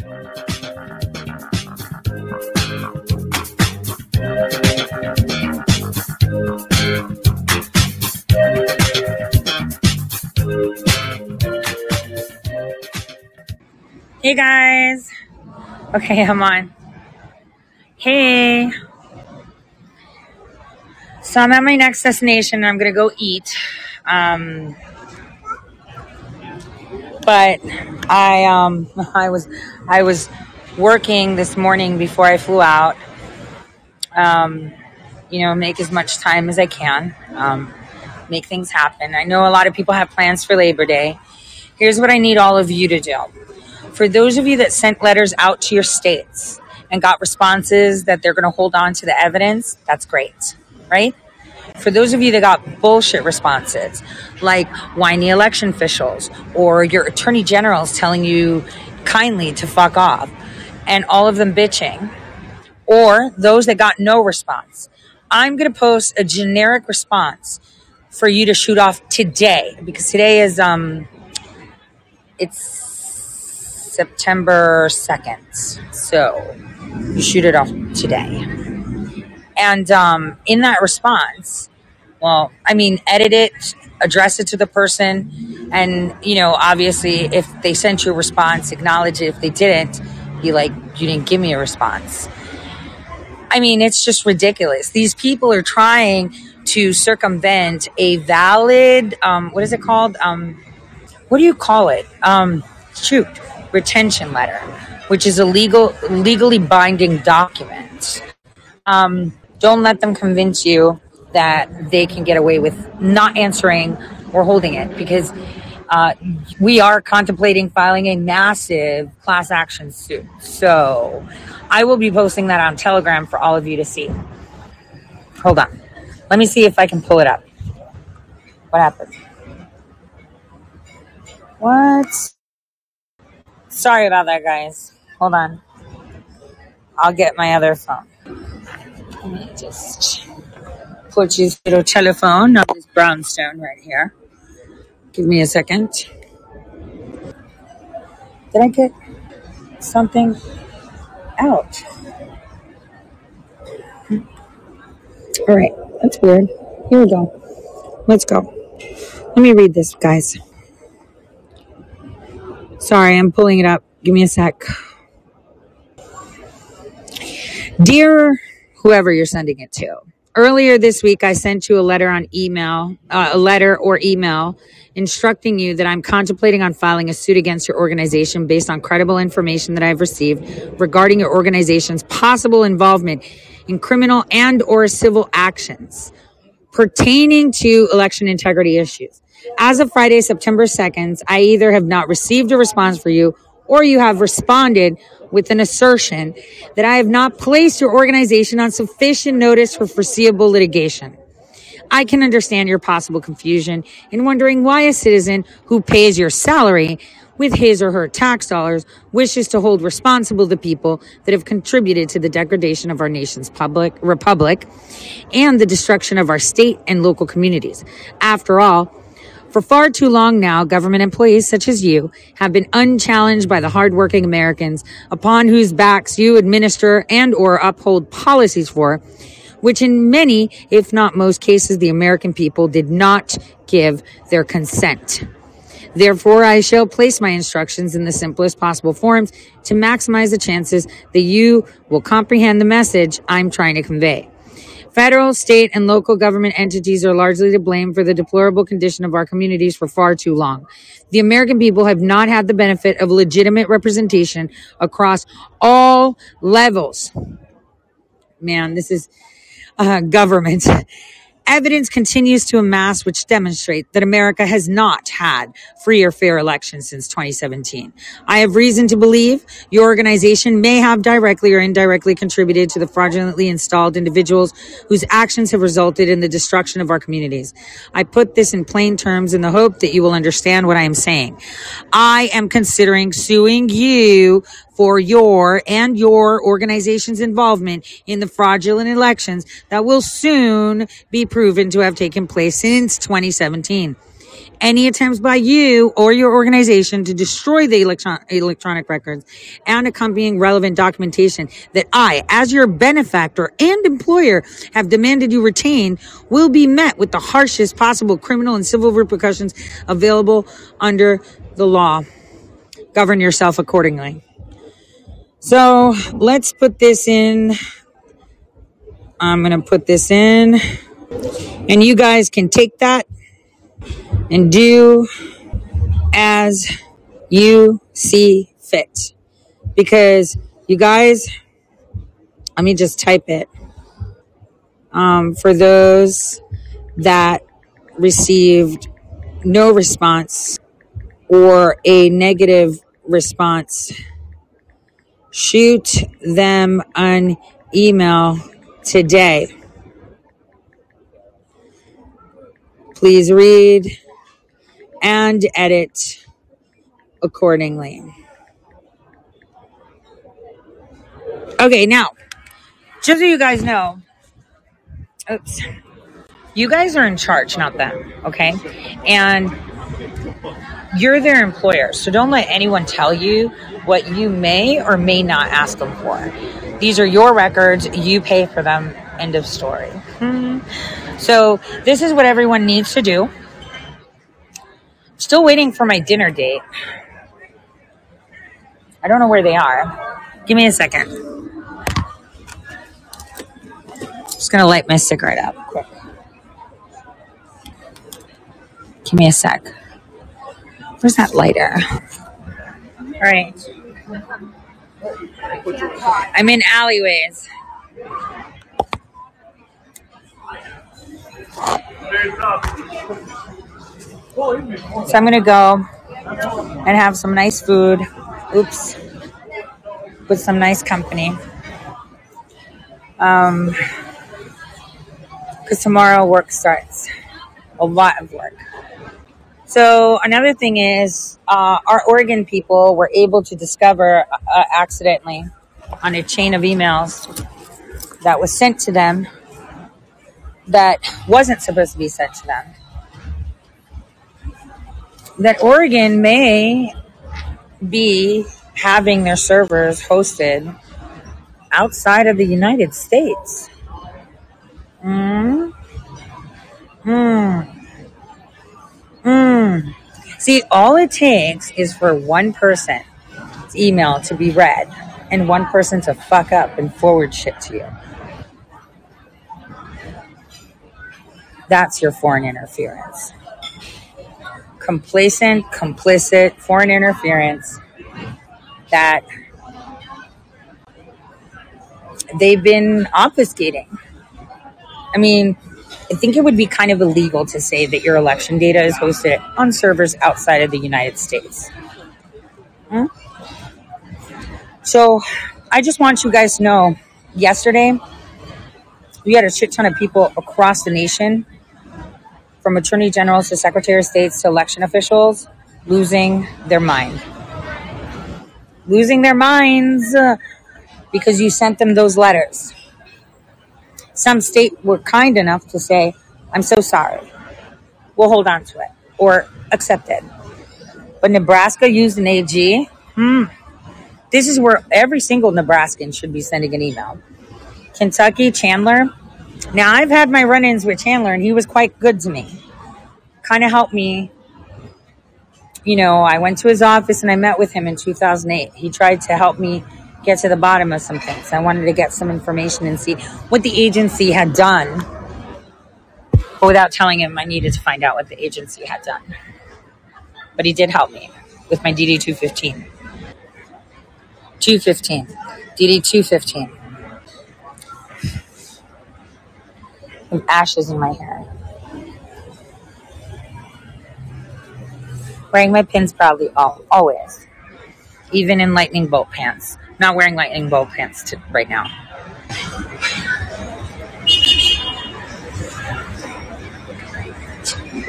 Hey guys. Okay, I'm on. Hey. So I'm at my next destination. I'm gonna go eat. Um, but I um I was I was working this morning before I flew out. Um, you know, make as much time as I can. Um, make things happen. I know a lot of people have plans for Labor Day. Here's what I need all of you to do. For those of you that sent letters out to your states and got responses that they're going to hold on to the evidence, that's great, right? For those of you that got bullshit responses, like whiny election officials or your attorney generals telling you kindly to fuck off, and all of them bitching, or those that got no response, I'm going to post a generic response for you to shoot off today because today is um it's September 2nd. So you shoot it off today. And um, in that response, well, I mean, edit it, address it to the person, and you know, obviously, if they sent you a response, acknowledge it. If they didn't, be like, you didn't give me a response. I mean, it's just ridiculous. These people are trying to circumvent a valid, um, what is it called? Um, what do you call it? Um, shoot, retention letter, which is a legal, legally binding document. Um, don't let them convince you that they can get away with not answering or holding it because uh, we are contemplating filing a massive class action suit. So I will be posting that on Telegram for all of you to see. Hold on. Let me see if I can pull it up. What happened? What? Sorry about that, guys. Hold on. I'll get my other phone. Let me just through the telephone on this brownstone right here. Give me a second. Did I get something out? All right, that's weird. Here we go. Let's go. Let me read this, guys. Sorry, I'm pulling it up. Give me a sec. Dear whoever you're sending it to, earlier this week I sent you a letter on email, uh, a letter or email instructing you that I'm contemplating on filing a suit against your organization based on credible information that I've received regarding your organization's possible involvement in criminal and or civil actions pertaining to election integrity issues. As of Friday, September 2nd, I either have not received a response for you or you have responded with an assertion that I have not placed your organization on sufficient notice for foreseeable litigation. I can understand your possible confusion in wondering why a citizen who pays your salary with his or her tax dollars wishes to hold responsible the people that have contributed to the degradation of our nation's public republic and the destruction of our state and local communities. After all, for far too long now, government employees such as you have been unchallenged by the hardworking Americans upon whose backs you administer and or uphold policies for, which in many, if not most cases, the American people did not give their consent. Therefore, I shall place my instructions in the simplest possible forms to maximize the chances that you will comprehend the message I'm trying to convey. Federal, state, and local government entities are largely to blame for the deplorable condition of our communities for far too long. The American people have not had the benefit of legitimate representation across all levels. Man, this is uh, government. Evidence continues to amass which demonstrate that America has not had free or fair elections since 2017. I have reason to believe your organization may have directly or indirectly contributed to the fraudulently installed individuals whose actions have resulted in the destruction of our communities. I put this in plain terms in the hope that you will understand what I am saying. I am considering suing you for your and your organization's involvement in the fraudulent elections that will soon be proven to have taken place since 2017. Any attempts by you or your organization to destroy the electron- electronic records and accompanying relevant documentation that I, as your benefactor and employer, have demanded you retain will be met with the harshest possible criminal and civil repercussions available under the law. Govern yourself accordingly. So let's put this in. I'm going to put this in. And you guys can take that and do as you see fit. Because you guys, let me just type it. Um, for those that received no response or a negative response, shoot them an email today. Please read and edit accordingly. Okay, now, just so you guys know, oops, you guys are in charge, not them, okay? And you're their employer, so don't let anyone tell you what you may or may not ask them for. These are your records, you pay for them, end of story. Hmm. So, this is what everyone needs to do. Still waiting for my dinner date. I don't know where they are. Give me a second. Just gonna light my cigarette up quick. Give me a sec. Where's that lighter? All right. I'm in alleyways. So I'm gonna go and have some nice food. Oops. With some nice company. Um, because tomorrow work starts. A lot of work. So another thing is, uh, our Oregon people were able to discover uh, accidentally on a chain of emails that was sent to them that wasn't supposed to be sent to them. That Oregon may be having their servers hosted outside of the United States. Mm. Mm. See, all it takes is for one person's email to be read and one person to fuck up and forward shit to you. That's your foreign interference. Complacent, complicit foreign interference that they've been obfuscating. I mean, I think it would be kind of illegal to say that your election data is hosted on servers outside of the United States. Hmm? So I just want you guys to know yesterday, we had a shit ton of people across the nation, from attorney generals to secretary of states to election officials, losing their mind. Losing their minds uh, because you sent them those letters. Some state were kind enough to say, I'm so sorry. We'll hold on to it or accept it. But Nebraska used an AG. Hmm. This is where every single Nebraskan should be sending an email. Kentucky, Chandler. Now, I've had my run ins with Chandler, and he was quite good to me. Kind of helped me. You know, I went to his office and I met with him in 2008. He tried to help me get to the bottom of some things. I wanted to get some information and see what the agency had done. But without telling him, I needed to find out what the agency had done. But he did help me with my DD 215. 215. DD 215. Some ashes in my hair. Wearing my pins proudly, all, always. Even in lightning bolt pants. Not wearing lightning bolt pants to, right now.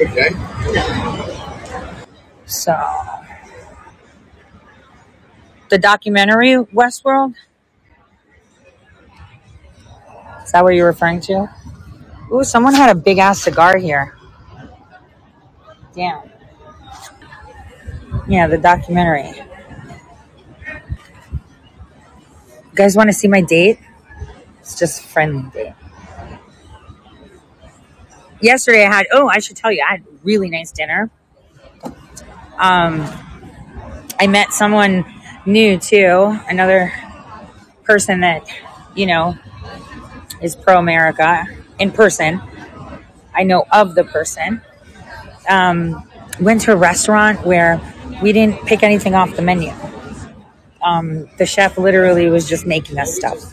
Okay. So, the documentary Westworld. Is that what you're referring to? Ooh, someone had a big ass cigar here. Damn. Yeah, the documentary. You guys want to see my date? It's just friendly date. Yesterday I had, oh, I should tell you, I had really nice dinner. Um, I met someone new too, another person that, you know, is pro America in person. I know of the person. Um, went to a restaurant where we didn't pick anything off the menu. Um, the chef literally was just making us stuff.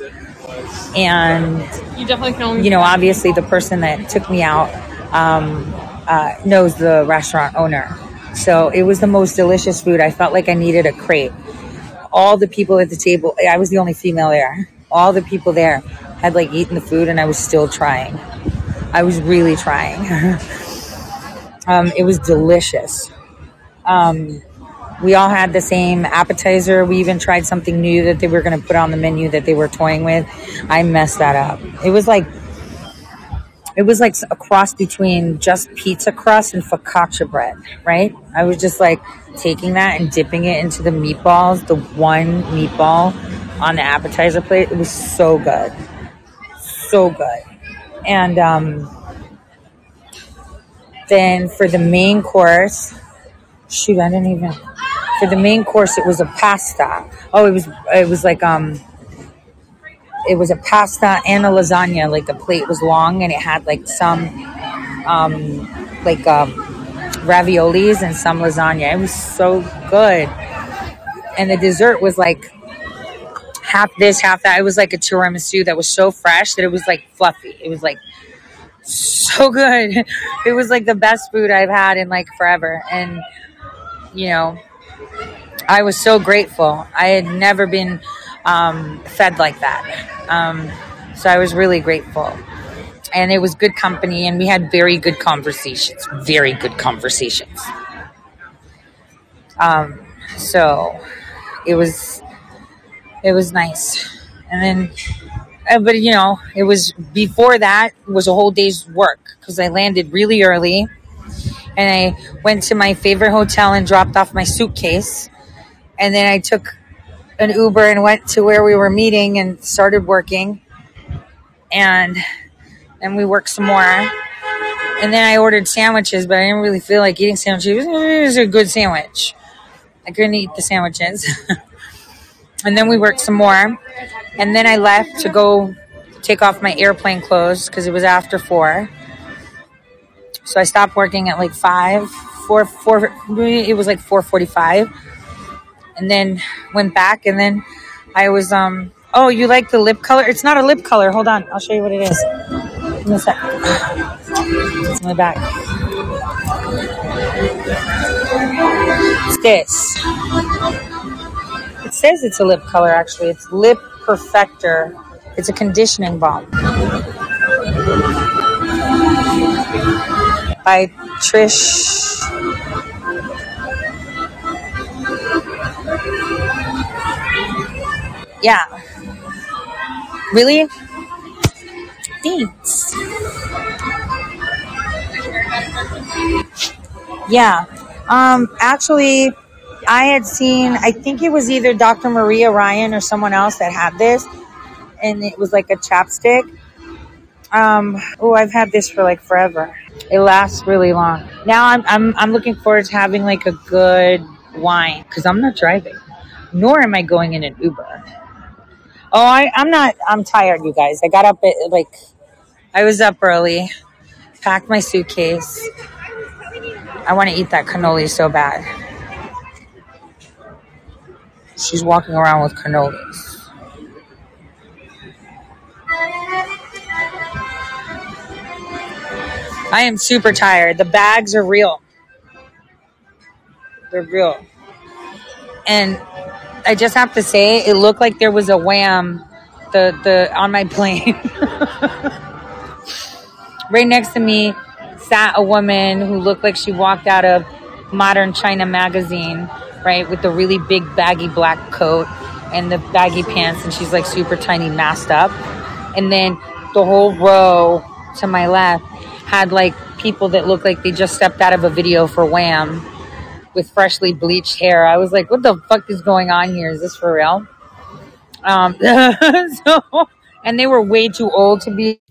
And, You definitely can only. you know, obviously the person that took me out um, uh, knows the restaurant owner. So it was the most delicious food. I felt like I needed a crate. All the people at the table, I was the only female there. All the people there had like eaten the food and I was still trying. I was really trying. um, it was delicious. Um, we all had the same appetizer. We even tried something new that they were going to put on the menu that they were toying with. I messed that up. It was like it was like a cross between just pizza crust and focaccia bread, right? I was just like taking that and dipping it into the meatballs, the one meatball on the appetizer plate. It was so good. So good. And um, then for the main course, shoot, I didn't even. For the main course, it was a pasta. Oh, it was it was like um, it was a pasta and a lasagna. Like the plate was long and it had like some um, like um, raviolis and some lasagna. It was so good. And the dessert was like half this, half that. It was like a tiramisu that was so fresh that it was like fluffy. It was like so good. It was like the best food I've had in like forever. And you know, I was so grateful. I had never been um, fed like that. Um, so I was really grateful. And it was good company, and we had very good conversations. Very good conversations. Um, so it was it was nice. And then, uh, but you know, it was before that was a whole day's work because I landed really early, and I went to my favorite hotel and dropped off my suitcase, and then I took an Uber and went to where we were meeting and started working. And then we worked some more. And then I ordered sandwiches, but I didn't really feel like eating sandwiches. It was a good sandwich. I couldn't eat the sandwiches. and then we worked some more. And then I left to go take off my airplane clothes because it was after four. So I stopped working at like five, four, four. It was like four forty-five and then went back and then I was um oh you like the lip color? It's not a lip color. Hold on, I'll show you what it is. Me a sec. It's my back. It's this. It says it's a lip color actually. It's lip perfector. It's a conditioning balm. By Trish Yeah. Really? Thanks. Yeah. Um, actually, I had seen, I think it was either Dr. Maria Ryan or someone else that had this, and it was like a chapstick. Um, oh, I've had this for like forever. It lasts really long. Now I'm, I'm, I'm looking forward to having like a good wine because I'm not driving, nor am I going in an Uber. Oh, I, I'm not. I'm tired, you guys. I got up at like, I was up early, packed my suitcase. I want to eat that cannoli so bad. She's walking around with cannolis. I am super tired. The bags are real. They're real. And I just have to say, it looked like there was a wham the the on my plane. right next to me sat a woman who looked like she walked out of Modern China magazine, right, with the really big baggy black coat and the baggy pants, and she's like super tiny, masked up. And then the whole row to my left had like people that looked like they just stepped out of a video for Wham with freshly bleached hair. I was like, what the fuck is going on here? Is this for real? Um, so, and they were way too old to be.